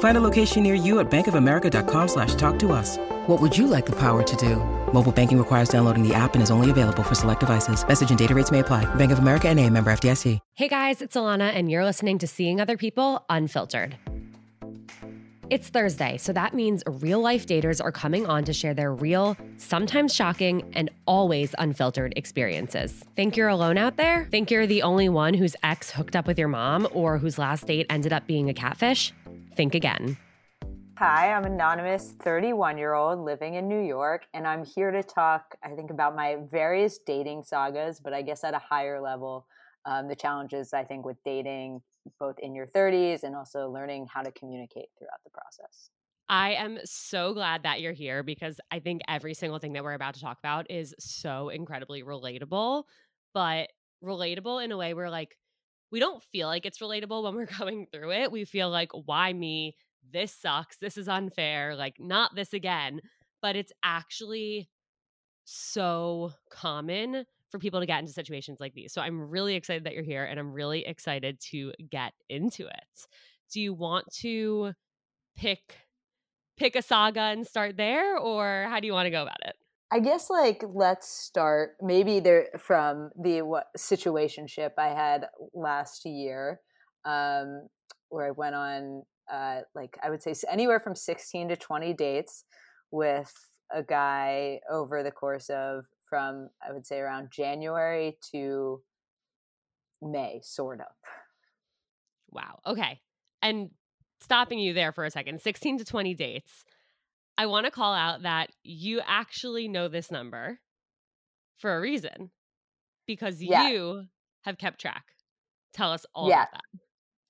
Find a location near you at bankofamerica.com slash talk to us. What would you like the power to do? Mobile banking requires downloading the app and is only available for select devices. Message and data rates may apply. Bank of America and a member FDIC. Hey guys, it's Alana, and you're listening to Seeing Other People Unfiltered. It's Thursday, so that means real life daters are coming on to share their real, sometimes shocking, and always unfiltered experiences. Think you're alone out there? Think you're the only one whose ex hooked up with your mom or whose last date ended up being a catfish? Think again. Hi, I'm Anonymous, 31 year old living in New York, and I'm here to talk, I think, about my various dating sagas, but I guess at a higher level, um, the challenges I think with dating both in your 30s and also learning how to communicate throughout the process. I am so glad that you're here because I think every single thing that we're about to talk about is so incredibly relatable, but relatable in a way where like we don't feel like it's relatable when we're going through it. We feel like, why me? This sucks. This is unfair. Like, not this again. But it's actually so common for people to get into situations like these. So I'm really excited that you're here and I'm really excited to get into it. Do you want to pick pick a saga and start there or how do you want to go about it? I guess like let's start maybe there from the what situationship I had last year um where I went on uh like I would say anywhere from 16 to 20 dates with a guy over the course of from I would say around January to May, sort of. Wow. Okay. And stopping you there for a second 16 to 20 dates. I want to call out that you actually know this number for a reason because yeah. you have kept track. Tell us all yeah. about that.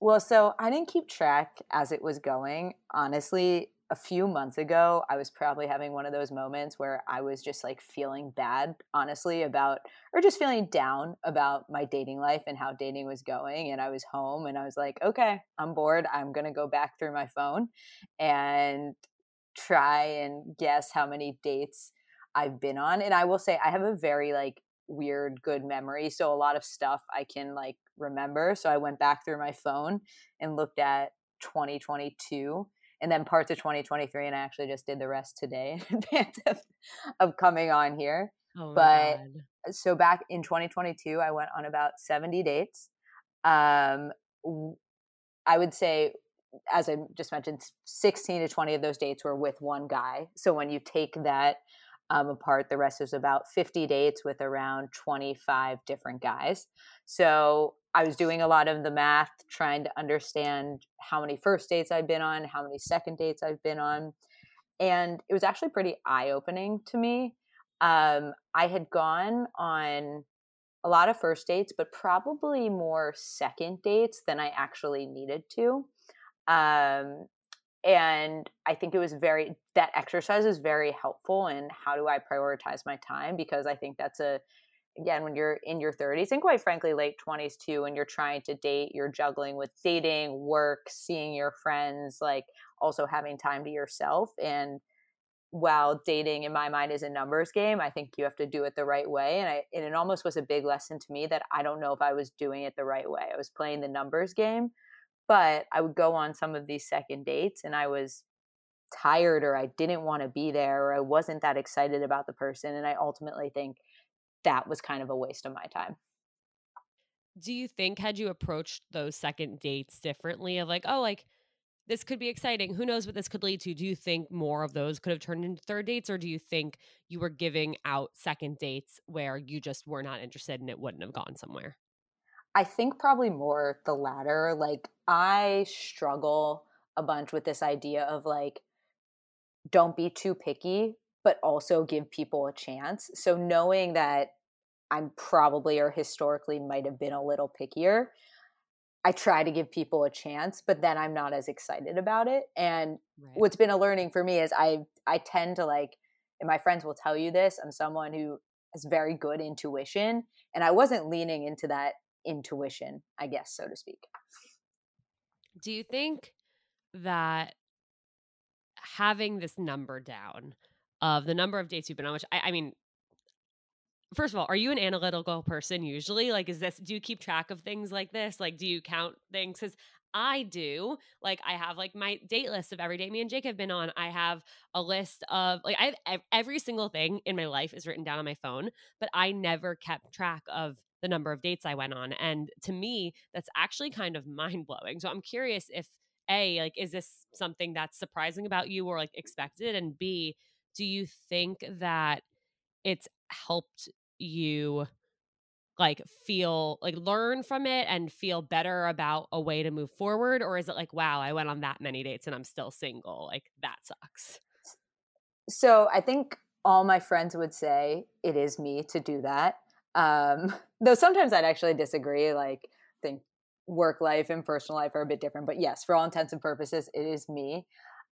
Well, so I didn't keep track as it was going. Honestly, a few months ago, I was probably having one of those moments where I was just like feeling bad, honestly, about, or just feeling down about my dating life and how dating was going. And I was home and I was like, okay, I'm bored. I'm going to go back through my phone and try and guess how many dates I've been on. And I will say, I have a very like weird, good memory. So a lot of stuff I can like remember. So I went back through my phone and looked at 2022 and then parts of 2023 and i actually just did the rest today in advance of, of coming on here oh but God. so back in 2022 i went on about 70 dates um i would say as i just mentioned 16 to 20 of those dates were with one guy so when you take that um, apart the rest is about 50 dates with around 25 different guys so I was doing a lot of the math, trying to understand how many first dates I've been on, how many second dates I've been on. And it was actually pretty eye opening to me. Um, I had gone on a lot of first dates, but probably more second dates than I actually needed to. Um, and I think it was very, that exercise is very helpful in how do I prioritize my time because I think that's a again when you're in your 30s and quite frankly late 20s too when you're trying to date you're juggling with dating work seeing your friends like also having time to yourself and while dating in my mind is a numbers game, I think you have to do it the right way. And I and it almost was a big lesson to me that I don't know if I was doing it the right way. I was playing the numbers game, but I would go on some of these second dates and I was tired or I didn't want to be there or I wasn't that excited about the person. And I ultimately think that was kind of a waste of my time. Do you think had you approached those second dates differently of like, oh, like this could be exciting. Who knows what this could lead to? Do you think more of those could have turned into third dates, or do you think you were giving out second dates where you just were not interested and it wouldn't have gone somewhere? I think probably more the latter. Like, I struggle a bunch with this idea of like, don't be too picky, but also give people a chance. So, knowing that I'm probably or historically might have been a little pickier, I try to give people a chance, but then I'm not as excited about it. And right. what's been a learning for me is I I tend to like and my friends will tell you this, I'm someone who has very good intuition and I wasn't leaning into that intuition, I guess so to speak. Do you think that having this number down of the number of dates you've been on, which I, I mean, first of all, are you an analytical person usually? Like, is this, do you keep track of things like this? Like, do you count things? Because I do. Like, I have like my date list of every day me and Jake have been on. I have a list of like, I have every single thing in my life is written down on my phone, but I never kept track of the number of dates I went on. And to me, that's actually kind of mind blowing. So I'm curious if A, like, is this something that's surprising about you or like expected? And B, do you think that it's helped you like feel like learn from it and feel better about a way to move forward or is it like wow i went on that many dates and i'm still single like that sucks so i think all my friends would say it is me to do that um though sometimes i'd actually disagree like think work life and personal life are a bit different but yes for all intents and purposes it is me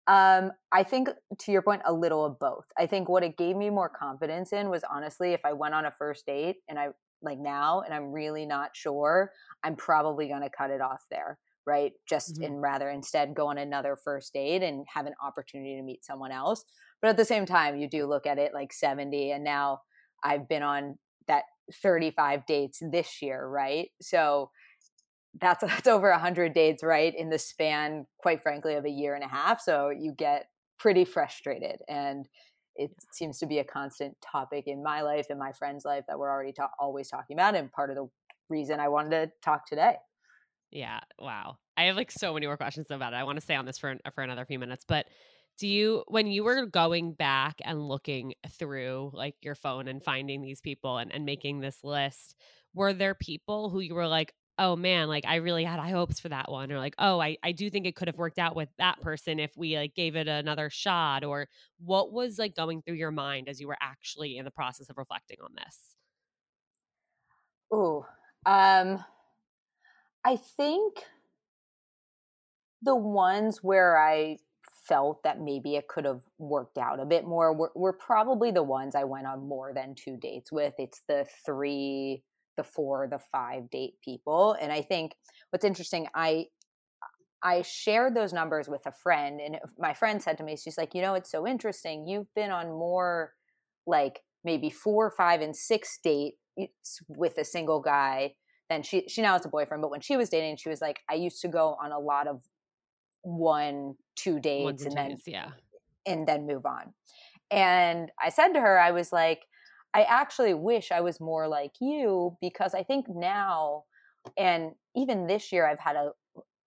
um, I think to your point, a little of both. I think what it gave me more confidence in was honestly, if I went on a first date and I like now and I'm really not sure, I'm probably going to cut it off there, right? Just mm-hmm. and rather instead go on another first date and have an opportunity to meet someone else. But at the same time, you do look at it like 70, and now I've been on that 35 dates this year, right? So that's that's over 100 dates right in the span quite frankly of a year and a half so you get pretty frustrated and it seems to be a constant topic in my life and my friends life that we're already ta- always talking about and part of the reason i wanted to talk today. Yeah wow. I have like so many more questions about it. I want to stay on this for for another few minutes but do you when you were going back and looking through like your phone and finding these people and, and making this list were there people who you were like oh man, like I really had high hopes for that one, or like, oh, I, I do think it could have worked out with that person if we like gave it another shot, or what was like going through your mind as you were actually in the process of reflecting on this? Oh, um, I think the ones where I felt that maybe it could have worked out a bit more were, were probably the ones I went on more than two dates with. It's the three the four, the five date people. And I think what's interesting, I I shared those numbers with a friend, and my friend said to me, she's like, you know, it's so interesting. You've been on more like maybe four, five, and six dates with a single guy than she she now has a boyfriend. But when she was dating, she was like, I used to go on a lot of one, two dates, and then yeah, and then move on. And I said to her, I was like, I actually wish I was more like you because I think now, and even this year, I've had a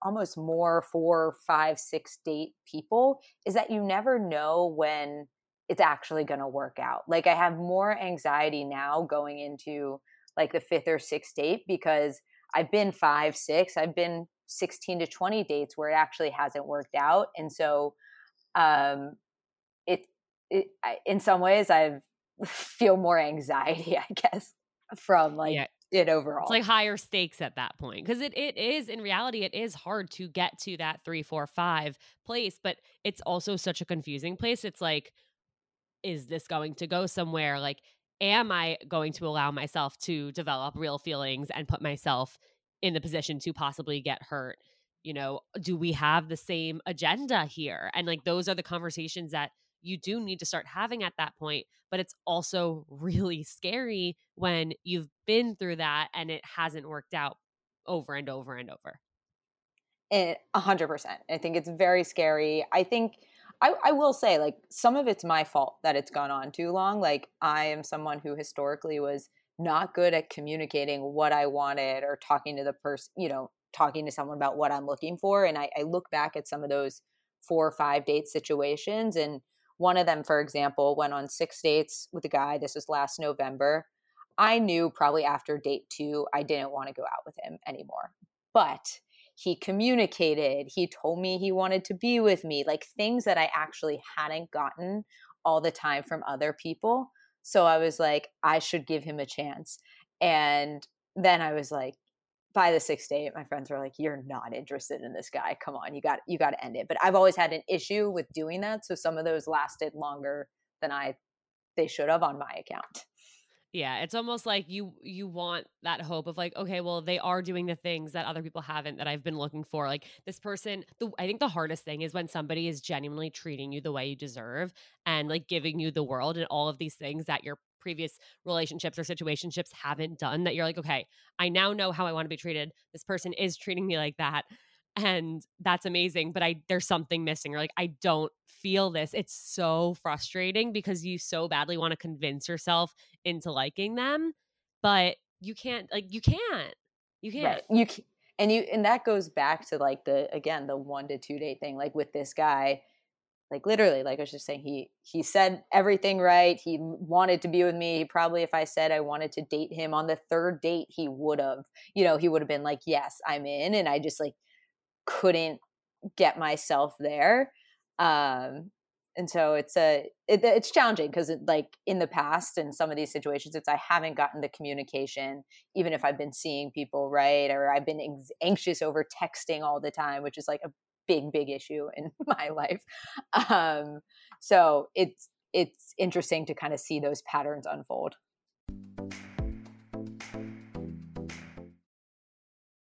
almost more four, five, six date people. Is that you never know when it's actually going to work out. Like I have more anxiety now going into like the fifth or sixth date because I've been five, six, I've been 16 to 20 dates where it actually hasn't worked out. And so, um, it, it in some ways I've feel more anxiety, I guess, from like yeah. it overall. It's like higher stakes at that point because it, it is in reality it is hard to get to that three, four, five place, but it's also such a confusing place. It's like, is this going to go somewhere? Like, am I going to allow myself to develop real feelings and put myself in the position to possibly get hurt? You know, do we have the same agenda here? And like, those are the conversations that you do need to start having at that point. But it's also really scary when you've been through that and it hasn't worked out over and over and over. A hundred percent. I think it's very scary. I think I, I will say, like, some of it's my fault that it's gone on too long. Like, I am someone who historically was not good at communicating what I wanted or talking to the person, you know, talking to someone about what I'm looking for. And I, I look back at some of those four or five date situations. And one of them, for example, went on six dates with a guy. This was last November. I knew probably after date two, I didn't want to go out with him anymore. But he communicated he told me he wanted to be with me like things that i actually hadn't gotten all the time from other people so i was like i should give him a chance and then i was like by the sixth date my friends were like you're not interested in this guy. Come on. You got you got to end it. But i've always had an issue with doing that so some of those lasted longer than i they should have on my account. Yeah, it's almost like you you want that hope of like, okay, well, they are doing the things that other people haven't that I've been looking for. Like this person, the I think the hardest thing is when somebody is genuinely treating you the way you deserve and like giving you the world and all of these things that your previous relationships or situationships haven't done that you're like, okay, I now know how I want to be treated. This person is treating me like that and that's amazing but i there's something missing or like i don't feel this it's so frustrating because you so badly want to convince yourself into liking them but you can't like you can't you can't right. you can, and you and that goes back to like the again the one to two date thing like with this guy like literally like i was just saying he he said everything right he wanted to be with me he probably if i said i wanted to date him on the third date he would have you know he would have been like yes i'm in and i just like couldn't get myself there um and so it's a it, it's challenging because it, like in the past in some of these situations it's i haven't gotten the communication even if i've been seeing people right or i've been anxious over texting all the time which is like a big big issue in my life. Um so it's it's interesting to kind of see those patterns unfold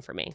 for me.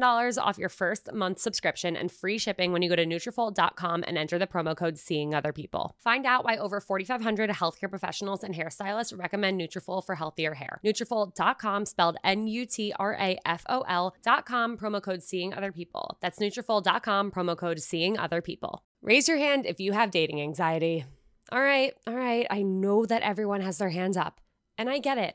$10 off your first month subscription and free shipping when you go to Nutrafol.com and enter the promo code Seeing Other People. Find out why over 4,500 healthcare professionals and hairstylists recommend Nutrafol for healthier hair. Nutrafol.com, spelled N-U-T-R-A-F-O-L.com, promo code Seeing Other People. That's Nutrafol.com, promo code Seeing Other People. Raise your hand if you have dating anxiety. All right, all right. I know that everyone has their hands up, and I get it.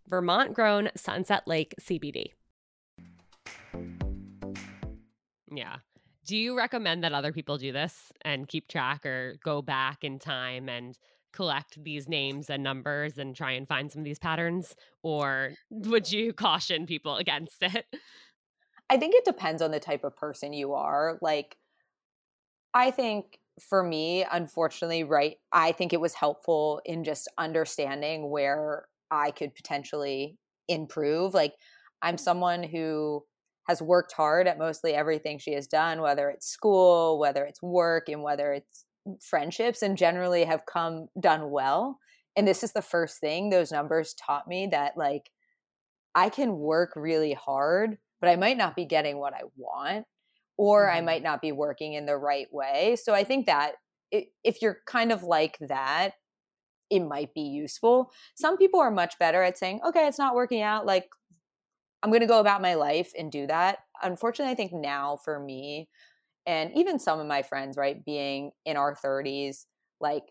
Vermont grown Sunset Lake CBD. Yeah. Do you recommend that other people do this and keep track or go back in time and collect these names and numbers and try and find some of these patterns? Or would you caution people against it? I think it depends on the type of person you are. Like, I think for me, unfortunately, right, I think it was helpful in just understanding where I could potentially improve. Like, I'm someone who has worked hard at mostly everything she has done, whether it's school, whether it's work, and whether it's friendships, and generally have come done well. And this is the first thing those numbers taught me that, like, I can work really hard, but I might not be getting what I want, or mm-hmm. I might not be working in the right way. So I think that if you're kind of like that, it might be useful. Some people are much better at saying, okay, it's not working out. Like, I'm going to go about my life and do that. Unfortunately, I think now for me, and even some of my friends, right, being in our 30s, like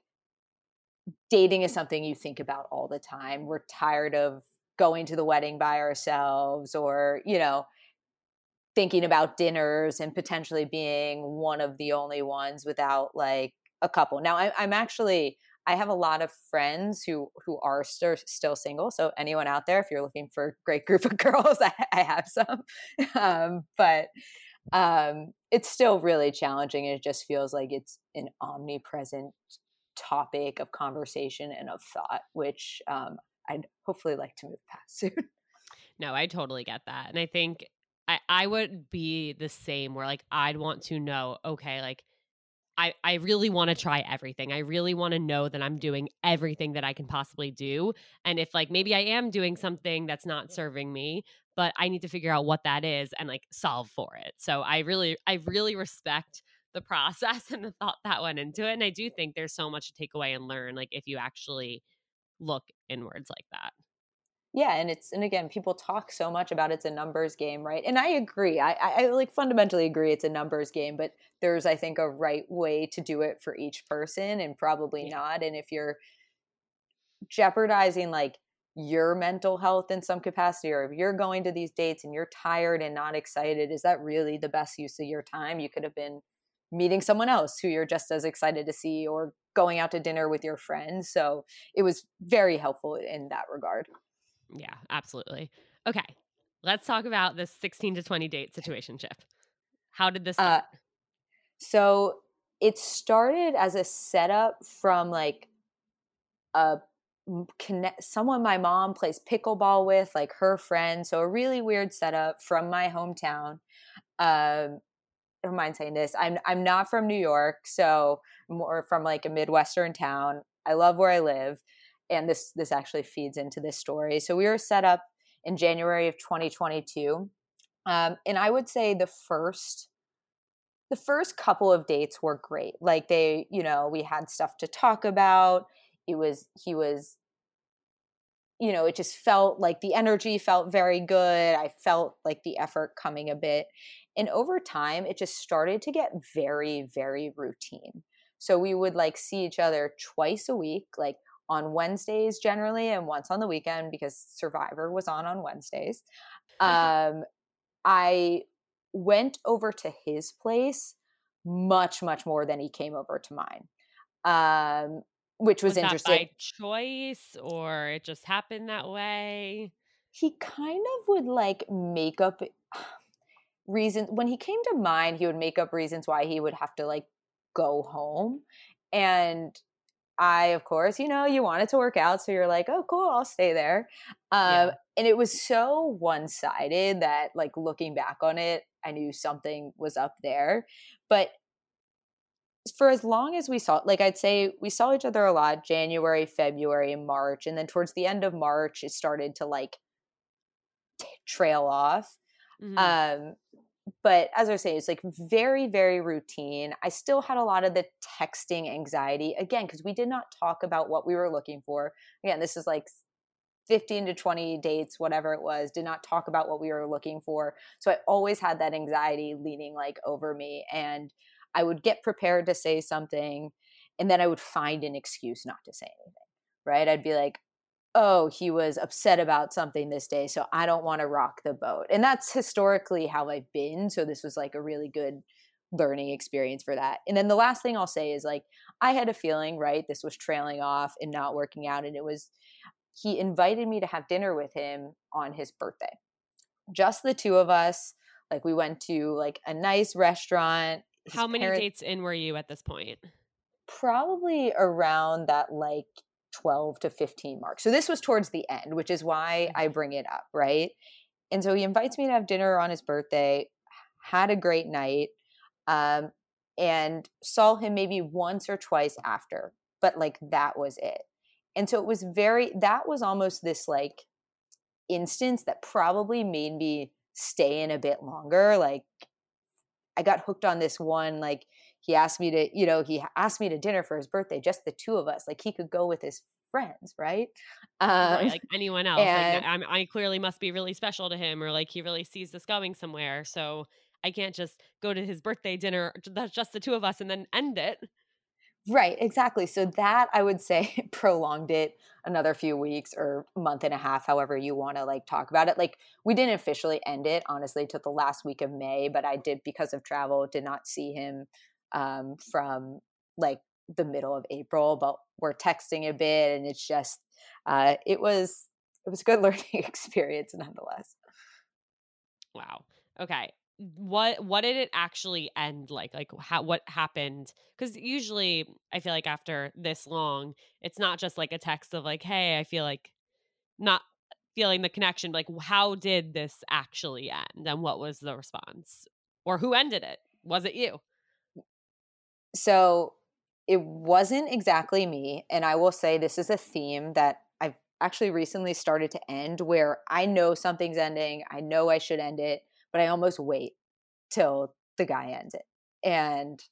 dating is something you think about all the time. We're tired of going to the wedding by ourselves or, you know, thinking about dinners and potentially being one of the only ones without like a couple. Now, I, am actually I have a lot of friends who who are st- still single. So anyone out there, if you're looking for a great group of girls, I, I have some. Um, but um, it's still really challenging. It just feels like it's an omnipresent topic of conversation and of thought, which um, I'd hopefully like to move past soon. No, I totally get that, and I think I I would be the same. Where like I'd want to know, okay, like I, I really want to try everything. I really want to know that I'm doing everything that I can possibly do. And if like maybe I am doing something that's not serving me, but I need to figure out what that is and like solve for it. So I really, I really respect the process and the thought that went into it. And I do think there's so much to take away and learn, like if you actually look inwards like that yeah and it's and again people talk so much about it's a numbers game right? And i agree I, I, I like fundamentally agree it's a numbers game but there's i think a right way to do it for each person and probably yeah. not and if you're jeopardizing like your mental health in some capacity or if you're going to these dates and you're tired and not excited is that really the best use of your time? You could have been meeting someone else who you're just as excited to see or going out to dinner with your friends so it was very helpful in that regard yeah, absolutely. Okay, let's talk about this 16 to 20 date situationship. How did this? Uh, so it started as a setup from like a connect someone my mom plays pickleball with, like her friend. So a really weird setup from my hometown. Um, I don't mind saying this. I'm I'm not from New York, so more from like a midwestern town. I love where I live and this this actually feeds into this story. So we were set up in January of 2022, um, and I would say the first the first couple of dates were great. Like they, you know, we had stuff to talk about. It was he was you know, it just felt like the energy felt very good. I felt like the effort coming a bit. And over time, it just started to get very, very routine. So we would like see each other twice a week, like on Wednesdays generally and once on the weekend because Survivor was on on Wednesdays. Um, I went over to his place much much more than he came over to mine. Um, which was, was interesting. by choice or it just happened that way? he kind of would like make up reasons when he came to mine. he would make up reasons why he would have to like go home and i of course you know you wanted to work out so you're like oh cool i'll stay there um, yeah. and it was so one-sided that like looking back on it i knew something was up there but for as long as we saw like i'd say we saw each other a lot january february and march and then towards the end of march it started to like t- trail off mm-hmm. um but as i was saying it's like very very routine. I still had a lot of the texting anxiety again because we did not talk about what we were looking for. Again this is like 15 to 20 dates whatever it was did not talk about what we were looking for. So i always had that anxiety leaning like over me and I would get prepared to say something and then I would find an excuse not to say anything, right? I'd be like, oh, he was upset about something this day, so I don't want to rock the boat. And that's historically how I've been. So this was like a really good learning experience for that. And then the last thing I'll say is like, I had a feeling, right? This was trailing off and not working out. And it was, he invited me to have dinner with him on his birthday. Just the two of us. Like we went to like a nice restaurant how many parents, dates in were you at this point? Probably around that like 12 to 15 mark. So this was towards the end, which is why I bring it up, right? And so he invites me to have dinner on his birthday, had a great night, um, and saw him maybe once or twice after, but like that was it. And so it was very, that was almost this like instance that probably made me stay in a bit longer. Like I got hooked on this one. Like he asked me to, you know, he asked me to dinner for his birthday, just the two of us. Like he could go with his friends, right? Um, right like anyone else. And, like, i clearly must be really special to him, or like he really sees this going somewhere. So I can't just go to his birthday dinner, that's just the two of us, and then end it. Right, exactly. So that I would say prolonged it another few weeks or month and a half, however you want to like talk about it. Like we didn't officially end it, honestly, to the last week of May, but I did because of travel, did not see him um, from like the middle of April, but we're texting a bit and it's just uh, it was it was a good learning experience nonetheless. Wow. Okay. What what did it actually end like? Like how what happened? Because usually i feel like after this long it's not just like a text of like hey i feel like not feeling the connection like how did this actually end? And what was the response? Or who ended it? Was it you so it wasn't exactly me and i will say this is a theme that i've actually recently started to end where i know something's ending i know i should end it but I almost wait till the guy ends it. And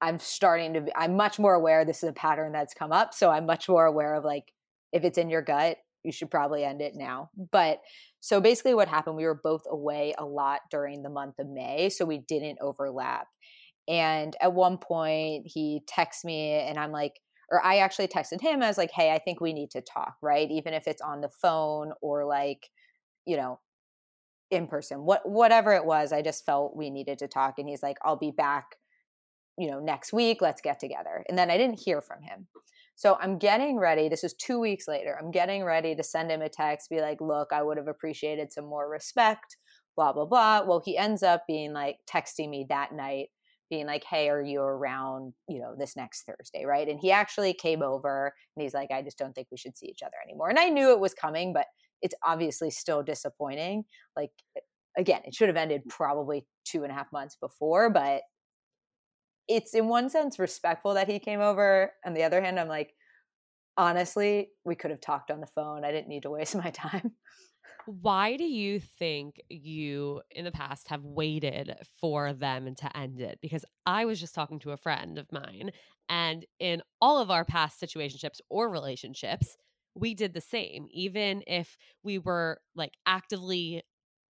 I'm starting to be, I'm much more aware this is a pattern that's come up. So I'm much more aware of like, if it's in your gut, you should probably end it now. But so basically, what happened, we were both away a lot during the month of May. So we didn't overlap. And at one point, he texts me, and I'm like, or I actually texted him. I was like, hey, I think we need to talk, right? Even if it's on the phone or like, you know, in person what whatever it was i just felt we needed to talk and he's like i'll be back you know next week let's get together and then i didn't hear from him so i'm getting ready this is two weeks later i'm getting ready to send him a text be like look i would have appreciated some more respect blah blah blah well he ends up being like texting me that night being like hey are you around you know this next thursday right and he actually came over and he's like i just don't think we should see each other anymore and i knew it was coming but it's obviously still disappointing. Like, eh, again, it should have ended probably two and a half months before, but it's in one sense respectful that he came over. On the other hand, I'm like, honestly, we could have talked on the phone. I didn't need to waste my time. Why do you think you in the past have waited for them to end it? Because I was just talking to a friend of mine, and in all of our past situationships or relationships, we did the same even if we were like actively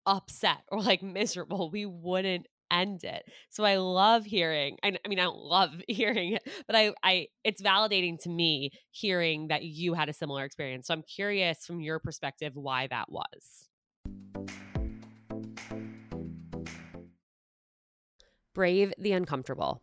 upset or like miserable we wouldn't end it. So i love hearing I, I mean i don't love hearing it but i i it's validating to me hearing that you had a similar experience. So i'm curious from your perspective why that was. Brave the uncomfortable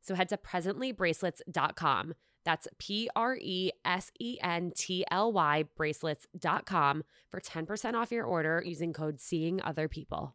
So head to presentlybracelets.com. That's P R E S E N T L Y bracelets.com for 10% off your order using code Seeing Other People.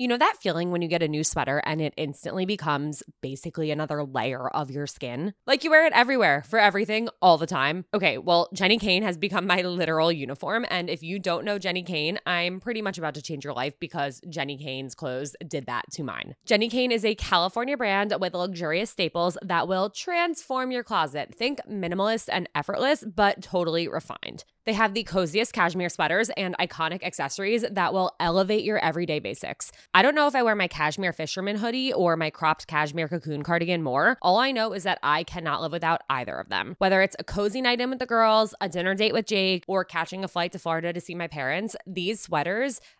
You know that feeling when you get a new sweater and it instantly becomes basically another layer of your skin? Like you wear it everywhere for everything all the time. Okay, well, Jenni Kayne has become my literal uniform. And if you don't know Jenni Kayne, I'm pretty much about to change your life because Jenni Kayne's clothes did that to mine. Jenni Kayne is a California brand with luxurious staples that will transform your closet. Think minimalist and effortless, but totally refined. They have the coziest cashmere sweaters and iconic accessories that will elevate your everyday basics. I don't know if I wear my cashmere fisherman hoodie or my cropped cashmere cocoon cardigan more. All I know is that I cannot live without either of them. Whether it's a cozy night in with the girls, a dinner date with Jake, or catching a flight to Florida to see my parents, these sweaters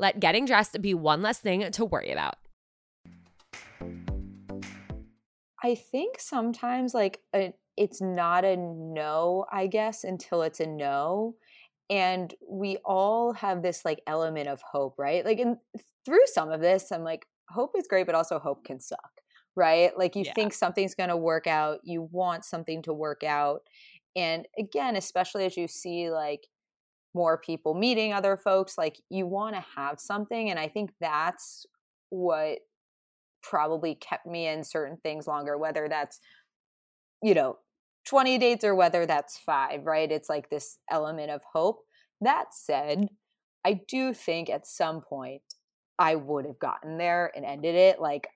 Let getting dressed be one less thing to worry about. I think sometimes like a, it's not a no, I guess, until it's a no. and we all have this like element of hope right like and through some of this i'm like hope is great but also hope can suck right like you yeah. think something's going to work out you want something to work out and again especially as you see like more people meeting other folks like you want to have something and i think that's what probably kept me in certain things longer whether that's you know 20 dates or whether that's 5 right? It's like this element of hope. That said i do think at some point i would have gotten there and ended it like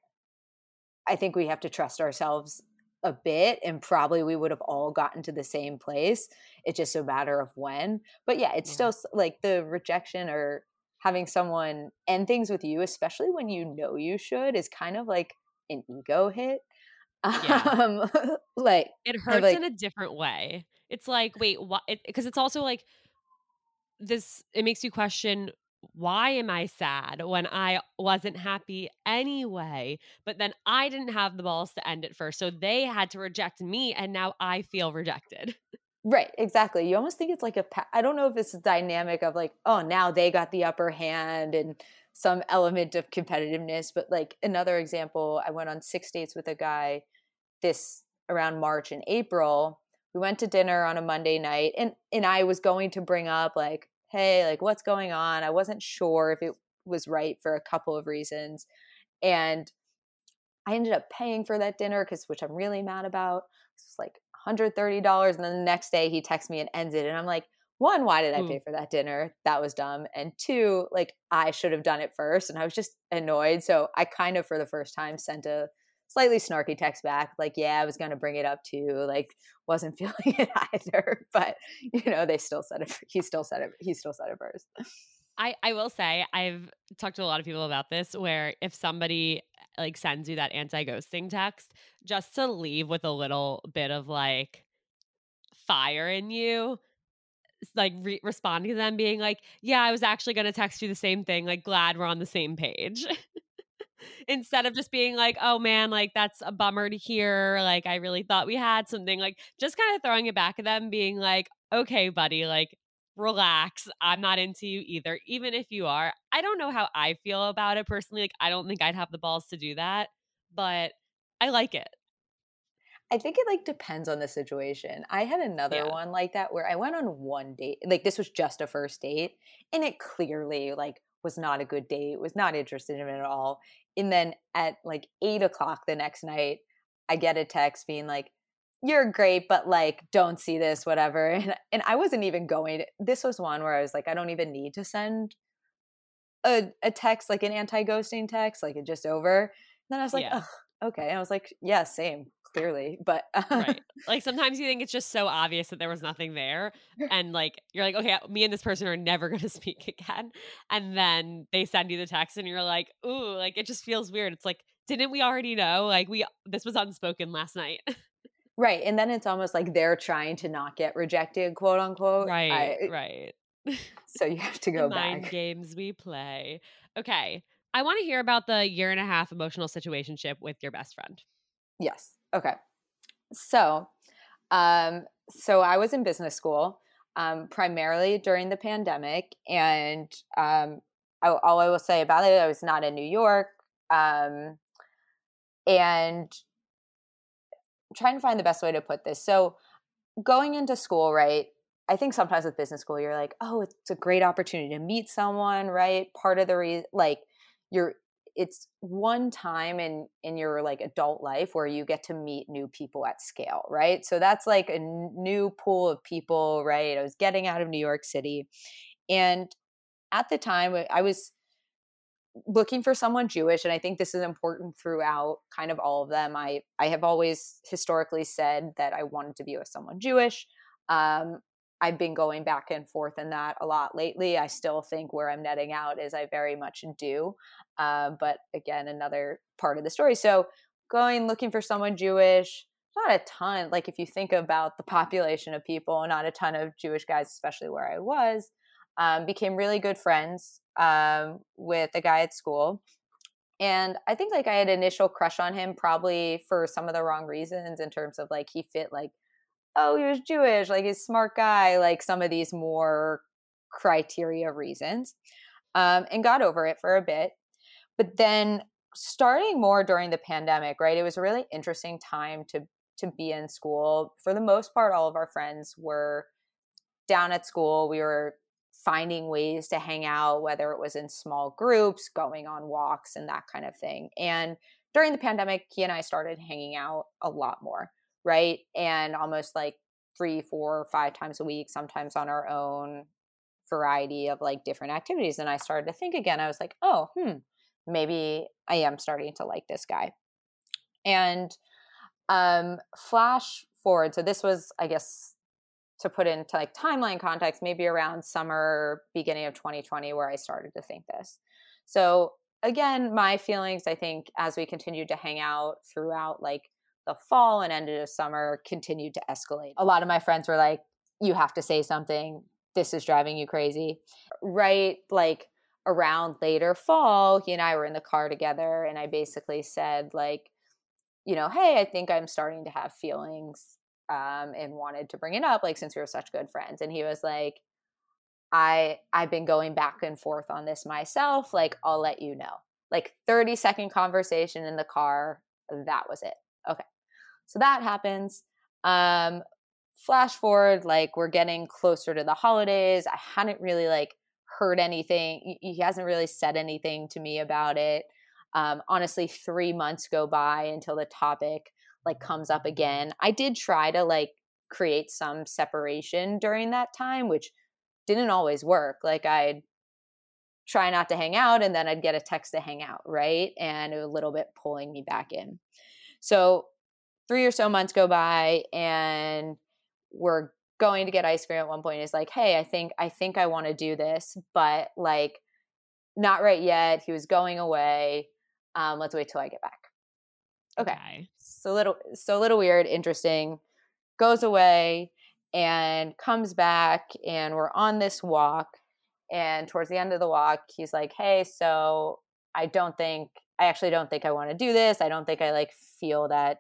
i think we have to trust ourselves a bit and probably we would have all gotten to the same place it's just a matter of when but yeah it's yeah. still like the rejection or having someone end things with you especially when you know you should is kind of like an ego hit yeah. um like it hurts like, in a different way it's like wait what because it, it's also like this it makes you question why am I sad when I wasn't happy anyway? But then I didn't have the balls to end it first. So they had to reject me and now I feel rejected. Right, exactly. You almost think it's like a I don't know if it's a dynamic of like, oh, now they got the upper hand and some element of competitiveness, but like another example, I went on 6 dates with a guy this around March and April. We went to dinner on a Monday night and and I was going to bring up like hey, like what's going on? I wasn't sure if it was right for a couple of reasons. And I ended up paying for that dinner because which I'm really mad about. It's like $130 and then the next day he texts me and ends it and I'm like, one, why did I pay mm. for that dinner? That was dumb. And two, like I should have done it first and I was just annoyed. So I kind of for the first time sent a slightly snarky text back like yeah i was going to bring it up too like wasn't feeling it either but you know they still said it he still said it he still said it first. I, I will say I've talked to a lot of people about this where if somebody like sends you that anti-ghosting text just to leave with a little bit of like fire in you like re- responding to them being like yeah I was actually going to text you the same thing like glad we're on the same page instead of just being like, oh man, like that's a bummer to hear. Like, I really thought we had something. Like, just kind of throwing it back at them, being like, okay, buddy, like, relax. I'm not into you either, even if you are. I don't know how I feel about it personally. Like, I don't think I'd have the balls to do that, but I like it. I think it like depends on the situation. I had another yeah. one like that where I went on one date. Like this was just a first date and it clearly like was not a good date, was not interested in it at all and then at like eight o'clock the next night i get a text being like you're great but like don't see this whatever and, and i wasn't even going to, this was one where i was like i don't even need to send a, a text like an anti-ghosting text like it just over and then i was like yeah. okay and i was like yeah same clearly but uh, right. Like sometimes you think it's just so obvious that there was nothing there and like you're like okay me and this person are never going to speak again. And then they send you the text and you're like ooh like it just feels weird. It's like didn't we already know? Like we this was unspoken last night. Right and then it's almost like they're trying to not get rejected quote unquote right I, right. so you have to go the back. games we play. Okay I want to hear about the year and a half emotional situationship with your best friend. Yes. Okay. So, um, so I was in business school um, primarily during the pandemic, and um, I, all I will say about it, I was not in New York, um, and trying to find the best way to put this. So, going into school, right? I think sometimes with business school, you're like, oh, it's a great opportunity to meet someone, right? Part of the reason, like, you're it's one time in in your like adult life where you get to meet new people at scale right? So that's like a new pool of people right? I was getting out of new york city and at the time i was looking for someone jewish and i think this is important throughout kind of all of them. I i have always historically said that i wanted to be with someone jewish um, I've been going back and forth in that a lot lately. I still think where I'm netting out is I very much do. Uh, but again, another part of the story. So going looking for someone Jewish, not a ton. Like if you think about the population of people, not a ton of Jewish guys, especially where I was. Um, became really good friends um, with a guy at school. And I think like I had initial crush on him probably for some of the wrong reasons in terms of like he fit like oh, he was Jewish, like he's smart guy, like some of these more criteria reasons um, and got over it for a bit. But then starting more during the pandemic, right? It was a really interesting time to to be in school. For the most part, all of our friends were down at school. We were finding ways to hang out, whether it was in small groups, going on walks, and that kind of thing. And during the pandemic, he and I started hanging out a lot more, right? And almost like three, four, five times a week, sometimes on our own variety of like different activities. And I started to think again, I was like, oh, hmm, maybe I am starting to like this guy. And um flash forward. So this was, I guess, to put into like timeline context, maybe around summer, beginning of 2020, where I started to think this. So again, my feelings, I think, as we continued to hang out throughout like the fall and ended of summer, continued to escalate. A lot of my friends were like, you have to say something. This is driving you crazy. Right, like around later fall, he and I were in the car together, and I basically said, like, you know, hey, I think I'm starting to have feelings um, and wanted to bring it up, like, since we were such good friends. And he was like, I I've been going back and forth on this myself. Like, I'll let you know. Like 30 second conversation in the car. That was it. Okay. So that happens. Um, flash forward, like we're getting closer to the holidays. I hadn't really like heard anything. He hasn't really said anything to me about it. Um, honestly, three months go by until the topic like comes up again. I did try to like create some separation during that time, which didn't always work. Like I'd try not to hang out and then I'd get a text to hang out, right? And a little bit pulling me back in. So three or so months go by and we're going to get ice cream at one point is like, hey, I think I think I want to do this, but like not right yet. He was going away. Um, let's wait till I get back. Okay. okay. So little so little weird, interesting. Goes away and comes back and we're on this walk and towards the end of the walk he's like, "Hey, so I don't think I actually don't think I want to do this. I don't think I like feel that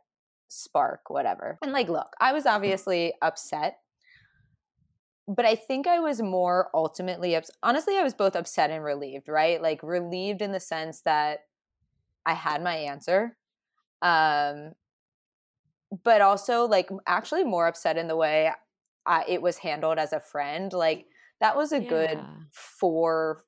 spark whatever." And like, look, I was obviously upset but I think I was more ultimately ups- honestly I was both upset and relieved, right? Like relieved in the sense that I had my answer. Um but also like actually more upset in the way I, it was handled as a friend. Like that was a yeah. good 4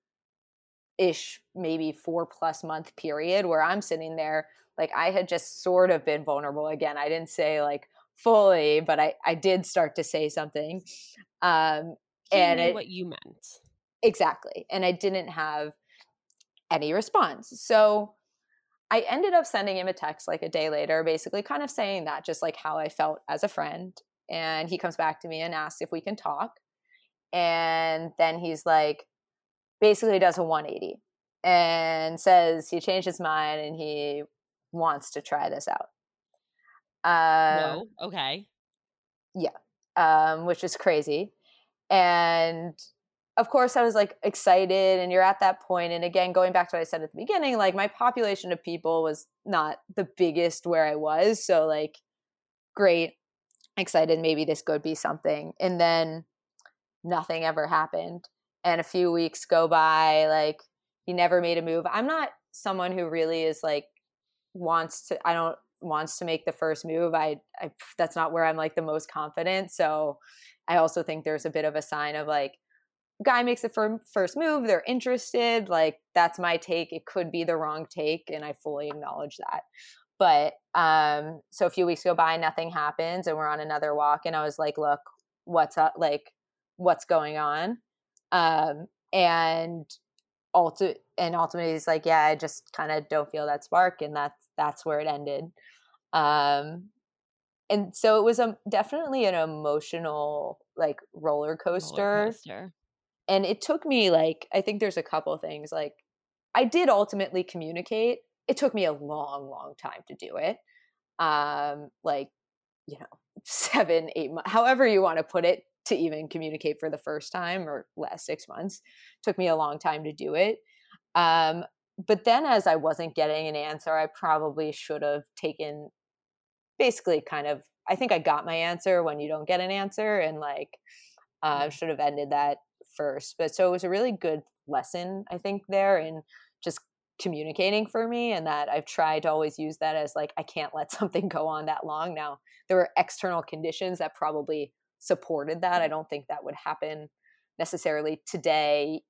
ish maybe 4 plus month period where I'm sitting there like I had just sort of been vulnerable again. I didn't say like fully, but I I did start to say something. Um, he and it, what you meant exactly, and I didn't have any response. So I ended up sending him a text like a day later, basically kind of saying that, just like how I felt as a friend. And he comes back to me and asks if we can talk. And then he's like, basically does a 180 and says he changed his mind and he wants to try this out. Uh, no, okay. Yeah, um, which is crazy. And of course, I was like excited, and you're at that point. And again, going back to what I said at the beginning, like my population of people was not the biggest where I was. So, like, great, excited, maybe this could be something. And then nothing ever happened. And a few weeks go by, like, he never made a move. I'm not someone who really is like, wants to, I don't wants to make the first move. I, I that's not where i'm like the most confident. So i also think there's a bit of a sign of like guy makes the fir- first move they're interested like that's my take. It could be the wrong take and i fully acknowledge that. But um so a few weeks go by nothing happens and we're on another walk and i was like look what's up like what's going on um and ulti- and ultimately he's like yeah i just kind of don't feel that spark and that's that's where it ended. Um and so it was a definitely an emotional like roller coaster. roller coaster. and it took me like i think there's a couple things like i did ultimately communicate. It took me a long long time to do it. Um like you know seven eight months however you want to put it to even communicate for the first time or last six months took me a long time to do it um but then as I wasn't getting an answer, I probably should have taken basically kind of I think I got my answer when you don't get an answer and like uh, should have ended that first. But so it was a really good lesson, I think, there in just communicating for me and that I've tried to always use that as like I can't let something go on that long. Now there were external conditions that probably supported that. I don't think that would happen necessarily today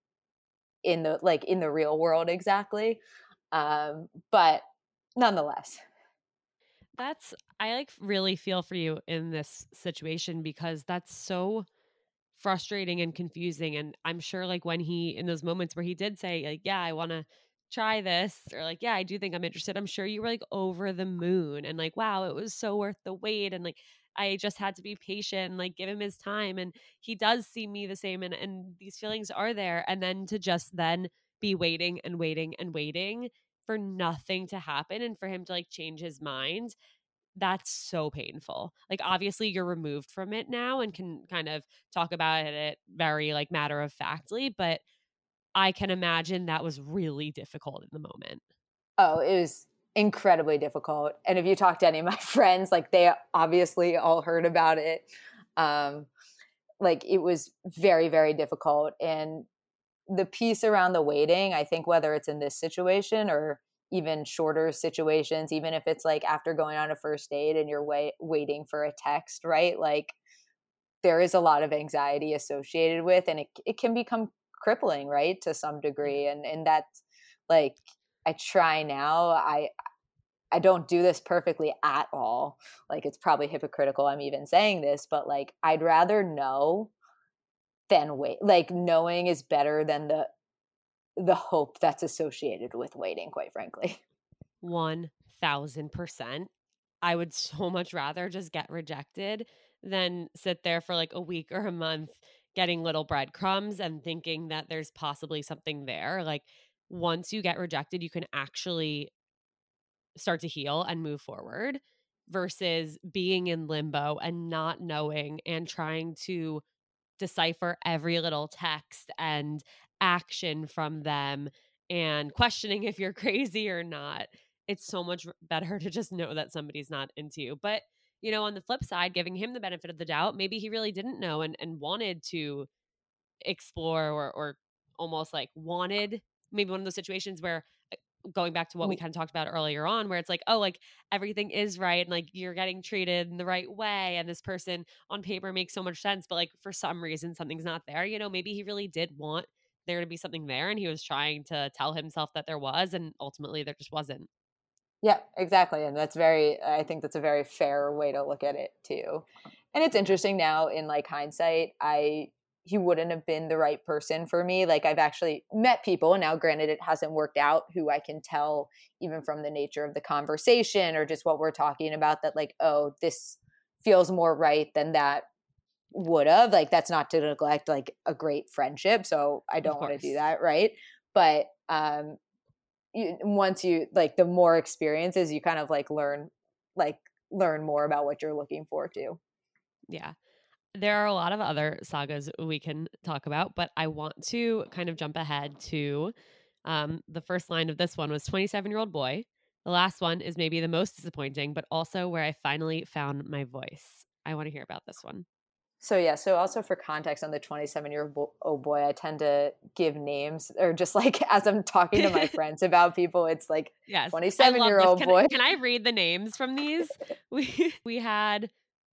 in the like in the real world exactly. Um, but nonetheless. That's I like really feel for you in this situation because that's so frustrating and confusing and I'm sure like when he in those moments where he did say like yeah, I want to try this or like yeah i do think i'm interested i'm sure you were like over the moon and like wow it was so worth the wait and like i just had to be patient and like give him his time and he does see me the same and and these feelings are there and then to just then be waiting and waiting and waiting for nothing to happen and for him to like change his mind that's so painful. Like obviously you're removed from it now and can kind of talk about it very like matter of factly, but I can imagine that was really difficult in the moment. Oh, it was incredibly difficult. And if you talk to any of my friends, like they obviously all heard about it. Um, like it was very, very difficult. And the piece around the waiting, I think whether it's in this situation or even shorter situations, even if it's like after going on a first date and you're wait, waiting for a text, right? Like there is a lot of anxiety associated with, and it, it can become crippling right to some degree and and that's like i try now i i don't do this perfectly at all like it's probably hypocritical i'm even saying this but like i'd rather know than wait like knowing is better than the the hope that's associated with waiting quite frankly 1000% i would so much rather just get rejected than sit there for like a week or a month getting little breadcrumbs and thinking that there's possibly something there. Like once you get rejected, you can actually start to heal and move forward versus being in limbo and not knowing and trying to decipher every little text and action from them and questioning if you're crazy or not. It's so much better to just know that somebody's not into you. But you know, on the flip side, giving him the benefit of the doubt, maybe he really didn't know and, and wanted to explore or, or almost like wanted maybe one of those situations where going back to what we mm. kind of talked about earlier on where it's like oh like everything is right and like you're getting treated in the right way and this person on paper makes so much sense but like for some reason something's not there you know maybe he really did want there to be something there and he was trying to tell himself that there was and ultimately there just wasn't yeah, exactly. And that's very, I think that's a very fair way to look at it too. And it's interesting now in like hindsight, I, he wouldn't have been the right person for me. Like I've actually met people, and now granted it hasn't worked out, who I can tell even from the nature of the conversation or just what we're talking about that like, oh, this feels more right than that would have. Like that's not to neglect like a great friendship. So I don't want to do that, right? But um you, once you like the more experiences you kind of like learn like learn more about what you're looking for too yeah there are a lot of other sagas we can talk about but i want to kind of jump ahead to um, the first line of this one was 27 year old boy the last one is maybe the most disappointing but also where i finally found my voice i want to hear about this one so yeah, so also for context on the 27 year old boy, I tend to give names or just like as I'm talking to my friends about people, it's like yes, 27 year old boy. I, can I read the names from these? We we had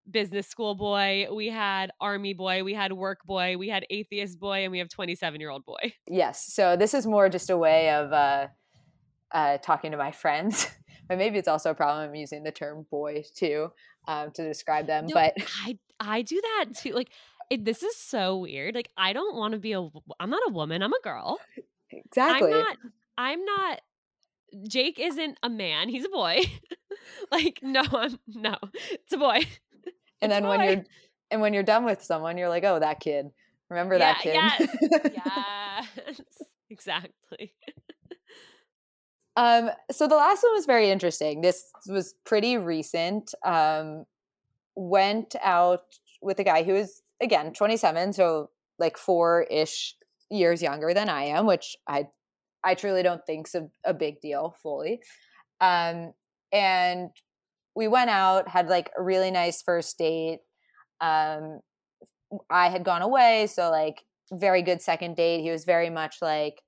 business school boy, we had army boy, we had work boy, we had atheist boy, and we have 27 year old boy. Yes. So this is more just a way of uh, uh, talking to my friends. but maybe it's also a problem I'm using the term boy too um, to describe them. No, but I I do that too. Like it, this is so weird. Like I don't want to be a. I'm not a woman. I'm a girl. Exactly. I'm not. I'm not. Jake isn't a man. He's a boy. like no, I'm no. It's a boy. And then when you're and when you're done with someone, you're like, oh, that kid. Remember yeah, that kid? Yes. yes. Exactly. Um, so the last one was very interesting. This was pretty recent. Um, went out with a guy who is again 27, so like four ish years younger than I am, which I I truly don't think's a, a big deal fully. Um, and we went out, had like a really nice first date. Um, I had gone away, so like very good second date. He was very much like,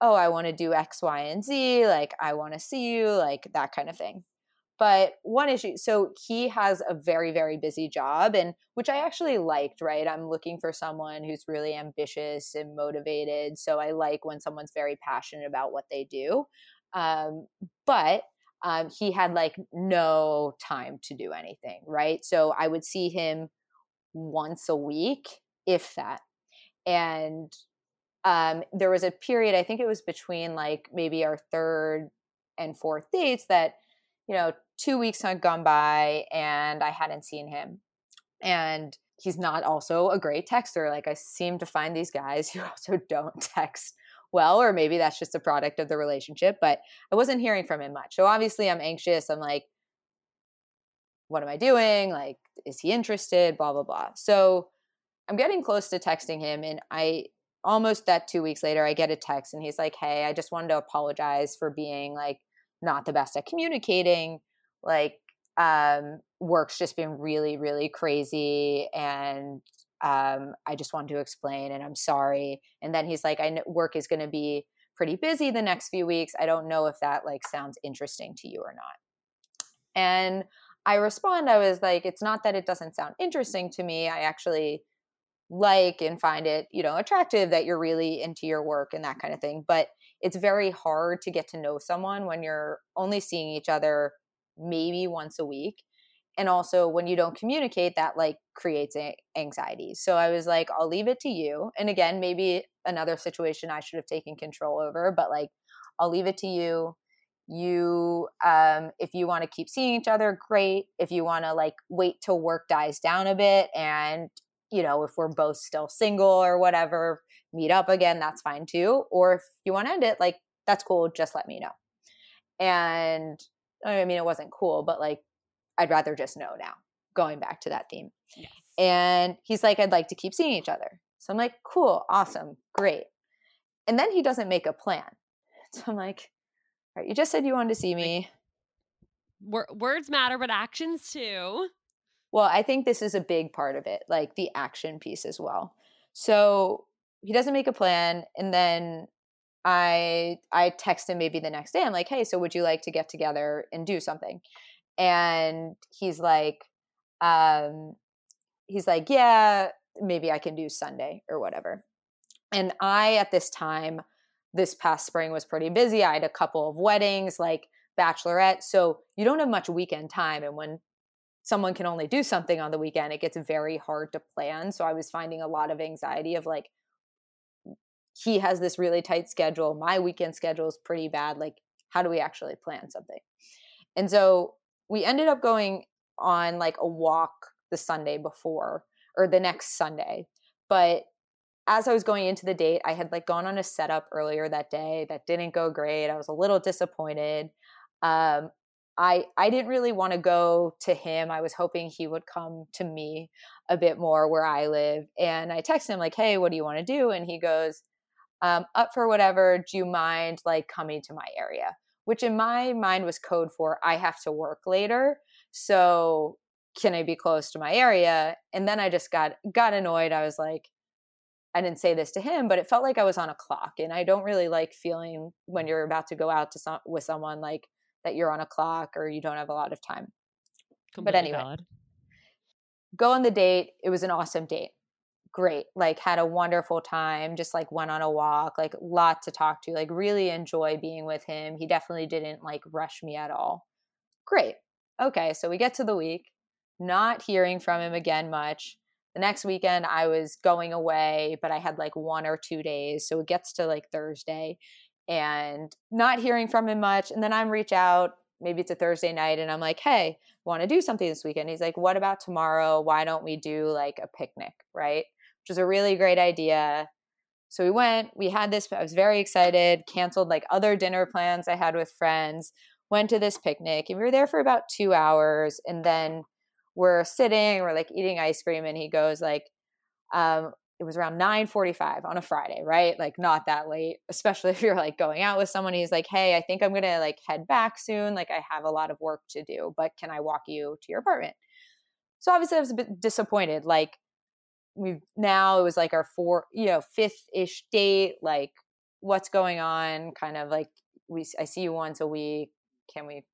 oh, I want to do X, Y, and Z. Like, I want to see you, like that kind of thing. But one issue, so he has a very, very busy job, and which I actually liked, right? I'm looking for someone who's really ambitious and motivated. So I like when someone's very passionate about what they do. Um, but um, he had like no time to do anything, right? So I would see him once a week, if that. And um, there was a period, I think it was between like maybe our third and fourth dates that, you know, two weeks had gone by and I hadn't seen him. And he's not also a great texter. Like I seem to find these guys who also don't text well, or maybe that's just a product of the relationship, but I wasn't hearing from him much. So obviously I'm anxious. I'm like, what am I doing? Like, is he interested? Blah, blah, blah. So I'm getting close to texting him and I almost that two weeks later, I get a text and he's like, Hey, I just wanted to apologize for being like not the best at communicating like um, work's just been really, really crazy. And um, I just wanted to explain and I'm sorry. And then he's like, I know work is going to be pretty busy the next few weeks. I don't know if that like sounds interesting to you or not. And I respond, I was like, it's not that it doesn't sound interesting to me. I actually like and find it, you know, attractive that you're really into your work and that kind of thing. But it's very hard to get to know someone when you're only seeing each other maybe once a week and also when you don't communicate that like creates anxiety. So i was like i'll leave it to you. And again maybe another situation i should have taken control over but like i'll leave it to you. You um if you want to keep seeing each other great. If you want to like wait till work dies down a bit and you know if we're both still single or whatever meet up again that's fine too. Or if you want to end it like that's cool just let me know. And I mean, it wasn't cool, but like, I'd rather just know now, going back to that theme. Yes. And he's like, I'd like to keep seeing each other. So I'm like, cool, awesome, great. And then he doesn't make a plan. So I'm like, all right, you just said you wanted to see me. words matter, but actions too. Well, I think this is a big part of it, like the action piece as well. So he doesn't make a plan. And then I I text him maybe the next day. I'm like, hey, so would you like to get together and do something? And he's like, um, he's like, yeah, maybe I can do Sunday or whatever. And I at this time, this past spring was pretty busy. I had a couple of weddings, like bachelorette. So you don't have much weekend time. And when someone can only do something on the weekend, it gets very hard to plan. So I was finding a lot of anxiety of like, he has this really tight schedule. My weekend schedule is pretty bad. Like, how do we actually plan something? And so we ended up going on like a walk the Sunday before or the next Sunday. But as I was going into the date, I had like gone on a setup earlier that day that didn't go great. I was a little disappointed. Um, I I didn't really want to go to him. I was hoping he would come to me a bit more where I live. And I texted him like, "Hey, what do you want to do?" And he goes, um, up for whatever. Do you mind like coming to my area? Which in my mind was code for I have to work later. So can I be close to my area? And then I just got got annoyed. I was like, I didn't say this to him, but it felt like I was on a clock, and I don't really like feeling when you're about to go out to some with someone like that you're on a clock or you don't have a lot of time. Completely but anyway, valid. go on the date. It was an awesome date great like had a wonderful time just like went on a walk like lot to talk to like really enjoy being with him he definitely didn't like rush me at all. Great okay so we get to the week not hearing from him again much the next weekend i was going away but i had like one or two days so it gets to like thursday and not hearing from him much and then i'm reach out maybe it's a thursday night and i'm like hey want to do something this weekend he's like what about tomorrow? Why don't we do like a picnic right which was a really great idea. So we went, we had this, I was very excited, canceled like other dinner plans I had with friends, went to this picnic, and we were there for about two hours. And then we're sitting, we're like eating ice cream, and he goes, like, um, it was around 9:45 on a Friday, right? Like not that late, especially if you're like going out with someone. He's like, "Hey, I think I'm going to like head back soon. Like I have a lot of work to do, but can I walk you to your apartment?" So obviously I was a bit disappointed. Like we've now it was like our four, you know, fifth ish date. Like, what's going on? Kind of like we, I see you once a week. Can we,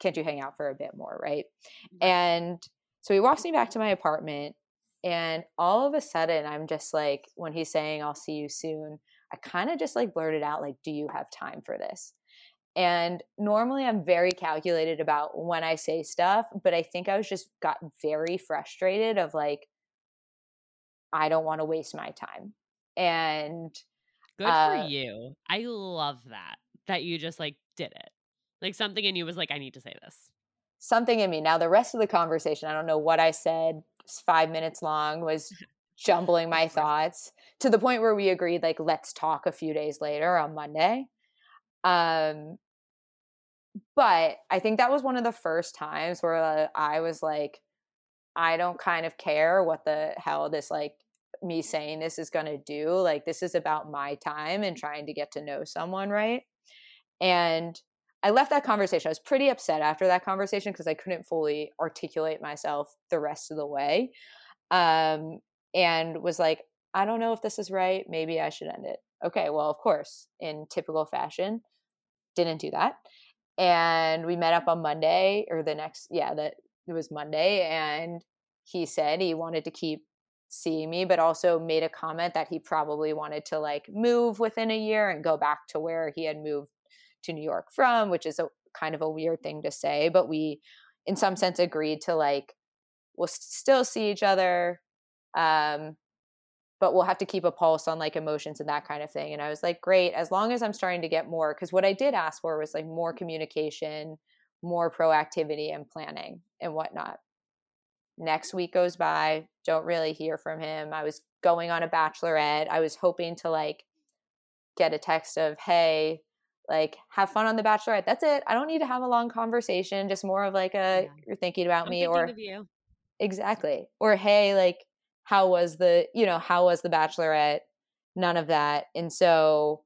can't you hang out for a bit more? Right. And so he walks me back to my apartment. And all of a sudden, I'm just like, when he's saying, I'll see you soon, I kind of just like blurted out, like, do you have time for this? And normally I'm very calculated about when I say stuff, but I think I was just got very frustrated of like, I don't want to waste my time. And good uh, for you. I love that, that you just like did it. Like something in you was like, I need to say this. Something in me. Now, the rest of the conversation, I don't know what I said, it's five minutes long, was jumbling my thoughts to the point where we agreed, like, let's talk a few days later on Monday. Um, but I think that was one of the first times where uh, I was like, I don't kind of care what the hell this like me saying this is going to do. Like, this is about my time and trying to get to know someone, right? And I left that conversation. I was pretty upset after that conversation because I couldn't fully articulate myself the rest of the way. Um, and was like, I don't know if this is right. Maybe I should end it. Okay, well, of course, in typical fashion, didn't do that and we met up on Monday or the next yeah that it was Monday and he said he wanted to keep seeing me but also made a comment that he probably wanted to like move within a year and go back to where he had moved to New York from which is a kind of a weird thing to say but we in some sense agreed to like we'll still see each other um but we'll have to keep a pulse on like emotions and that kind of thing. And I was like, great, as long as I'm starting to get more, because what I did ask for was like more communication, more proactivity and planning and whatnot. Next week goes by, don't really hear from him. I was going on a bachelorette. I was hoping to like get a text of, hey, like have fun on the bachelorette. That's it. I don't need to have a long conversation, just more of like a yeah. you're thinking about I'm me thinking or exactly. Or hey, like how was the you know how was the bachelorette none of that and so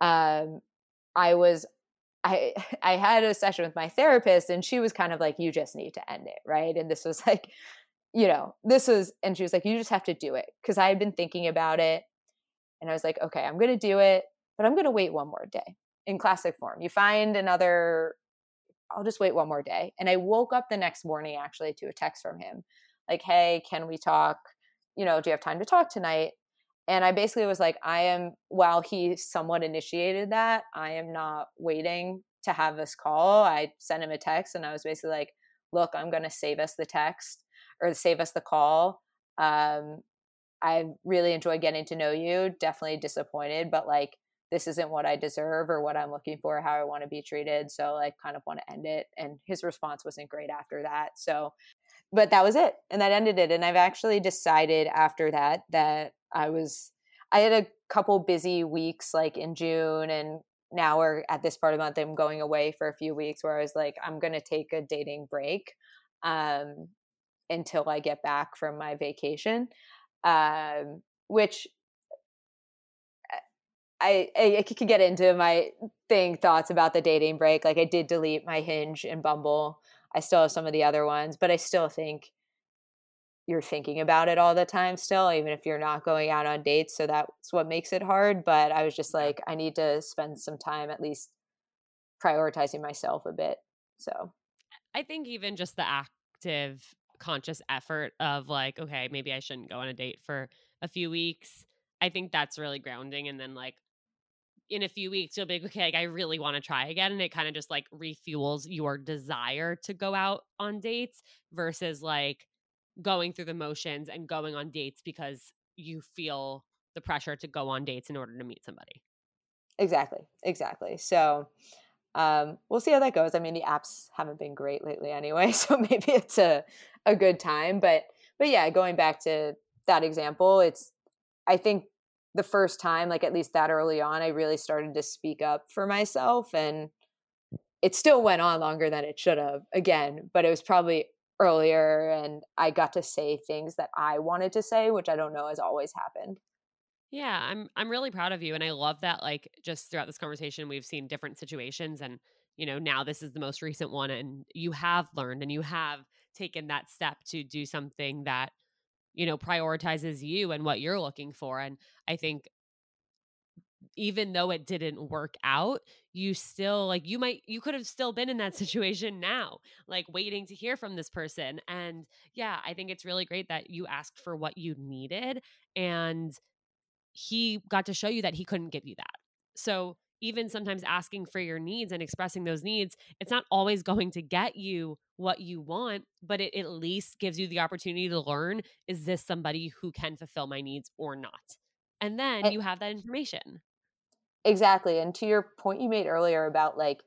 um i was i i had a session with my therapist and she was kind of like you just need to end it right? And this was like you know this was and she was like you just have to do it because i had been thinking about it and i was like okay i'm gonna do it but i'm gonna wait one more day in classic form. You find another i'll just wait one more day. And i woke up the next morning actually to a text from him like hey can we talk? You know, do you have time to talk tonight? And I basically was like, I am, while he somewhat initiated that, I am not waiting to have this call. I sent him a text and I was basically like, look, I'm going to save us the text or save us the call. Um, I really enjoy getting to know you. Definitely disappointed, but like, this isn't what I deserve or what I'm looking for, how I want to be treated. So, like, kind of want to end it. And his response wasn't great after that. So, but that was it and that ended it and i've actually decided after that that i was i had a couple busy weeks like in june and now we're at this part of the month i'm going away for a few weeks where i was like i'm going to take a dating break um, until i get back from my vacation um, which uh, I, I, I could get into my thing thoughts about the dating break like i did delete my hinge and bumble I still have some of the other ones, but I still think you're thinking about it all the time still, even if you're not going out on dates. So that's what makes it hard. But I was just like, I need to spend some time at least prioritizing myself a bit. So I think even just the active conscious effort of like, okay, maybe I shouldn't go on a date for a few weeks. I think that's really grounding. And then like in a few weeks you'll be like, okay, like, I really want to try again. And it kind of just like refuels your desire to go out on dates versus like going through the motions and going on dates because you feel the pressure to go on dates in order to meet somebody. Exactly. Exactly. So um, we'll see how that goes. I mean, the apps haven't been great lately anyway, so maybe it's a a good time. But but yeah, going back to that example, it's I think the first time, like at least that early on, I really started to speak up for myself. And it still went on longer than it should have, again, but it was probably earlier and I got to say things that I wanted to say, which I don't know has always happened. Yeah, I'm I'm really proud of you and I love that like just throughout this conversation we've seen different situations and you know now this is the most recent one and you have learned and you have taken that step to do something that you know, prioritizes you and what you're looking for. And I think even though it didn't work out, you still like you might you could have still been in that situation now, like waiting to hear from this person. And yeah, I think it's really great that you asked for what you needed and he got to show you that he couldn't give you that. So even sometimes asking for your needs and expressing those needs, it's not always going to get you what you want, but it at least gives you the opportunity to learn is this somebody who can fulfill my needs or not? And then you have that information. Exactly. And to your point you made earlier about like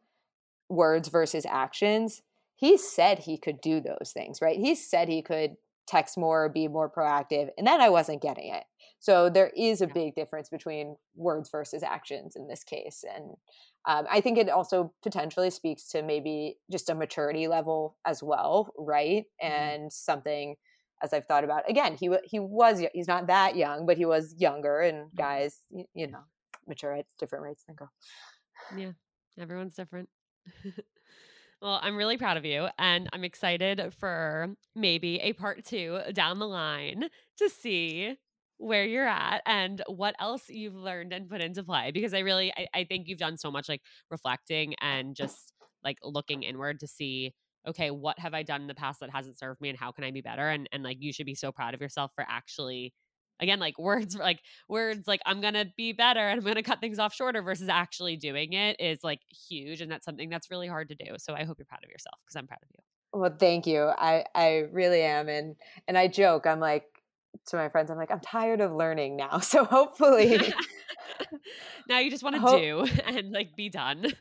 words versus actions, he said he could do those things, right? He said he could text more, be more proactive, and then I wasn't getting it. So there is a big difference between words versus actions in this case. And um, I think it also potentially speaks to maybe just a maturity level as well, right? Mm-hmm. And something as I've thought about again, he he was he's not that young, but he was younger, and mm-hmm. guys, you, you know, mature at different rates than girls. Yeah, everyone's different. well, I'm really proud of you, and I'm excited for maybe a part two down the line to see where you're at and what else you've learned and put into play because i really I, I, think you've done so much like reflecting and just like looking inward to see okay what have i done in the past that hasn't served me and how can i be better and and like you should be so proud of yourself for actually again like words like words like i'm gonna be better and i'm gonna cut things off shorter versus actually doing it is like huge and that's something that's really hard to do so i hope you're proud of yourself because i'm proud of you well thank you i i really am and and i joke i'm like to my friends, I'm like, I'm tired of learning now. So hopefully, now you just want to hope- do and like be done.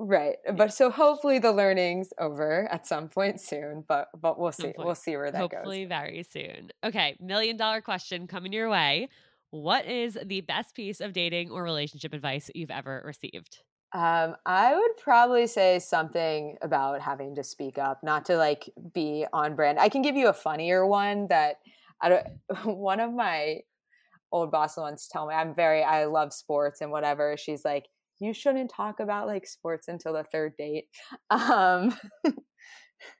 Right. But so hopefully the learning's over at some point soon, but but we'll see. We'll see where that hopefully goes. very soon. Okay, million dollar question coming your way. What is the best piece of dating or relationship advice you've ever received? Um, I would probably say something about having to speak up, not to like be on brand. I can give you a funnier one that I don't, one of my old bosses once tell me I'm very I love sports and whatever. She's like, you shouldn't talk about like sports until the third date. Um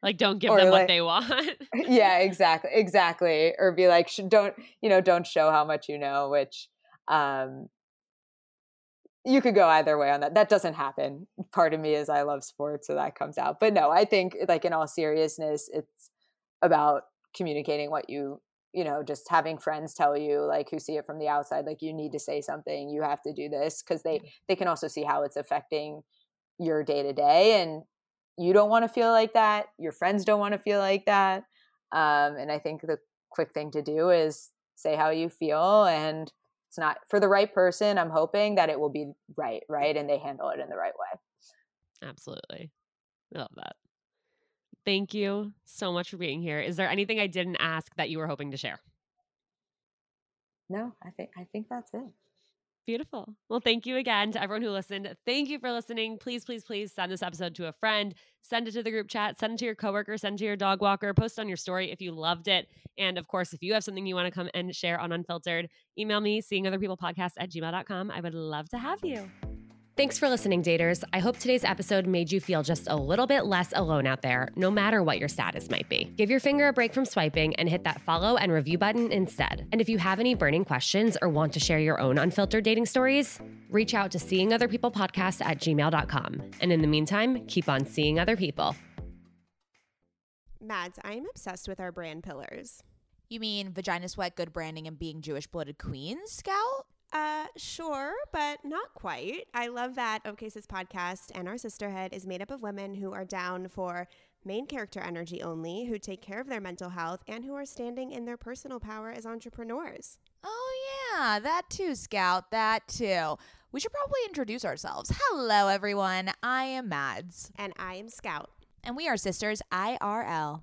like don't give them like, what they want. yeah, exactly. Exactly. Or be like don't, you know, don't show how much you know, which um you could go either way on that. That doesn't happen. Part of me is I love sports, so that comes out. But no, I think like in all seriousness, it's about communicating what you you know just having friends tell you like who see it from the outside like you need to say something you have to do this because they they can also see how it's affecting your day to day and you don't want to feel like that your friends don't want to feel like that um, and i think the quick thing to do is say how you feel and it's not for the right person i'm hoping that it will be right right and they handle it in the right way. Absolutely. I love that Thank you so much for being here. Is there anything I didn't ask that you were hoping to share? No, I think I think that's it. Beautiful. Well, thank you again to everyone who listened. Thank you for listening. Please, please, please send this episode to a friend. Send it to the group chat. Send it to your coworker. Send it to your dog walker. Post on your story if you loved it. And of course, if you have something you want to come and share on Unfiltered, email me, seeing other people podcast at gmail.com. I would love to have you. Thanks for listening, daters. I hope today's episode made you feel just a little bit less alone out there, no matter what your status might be. Give your finger a break from swiping and hit that follow and review button instead. And if you have any burning questions or want to share your own unfiltered dating stories, reach out to Seeing Other People Podcast at gmail.com. And in the meantime, keep on seeing other people. Mads, I am obsessed with our brand pillars. You mean vagina sweat, good branding, and being Jewish blooded queens, Scout? Uh, sure, but not quite. I love that OK Sis podcast and our sisterhood is made up of women who are down for main character energy only, who take care of their mental health, and who are standing in their personal power as entrepreneurs. Oh, yeah, that too, Scout, that too. We should probably introduce ourselves. Hello, everyone. I am Mads. And I am Scout. And we are sisters IRL.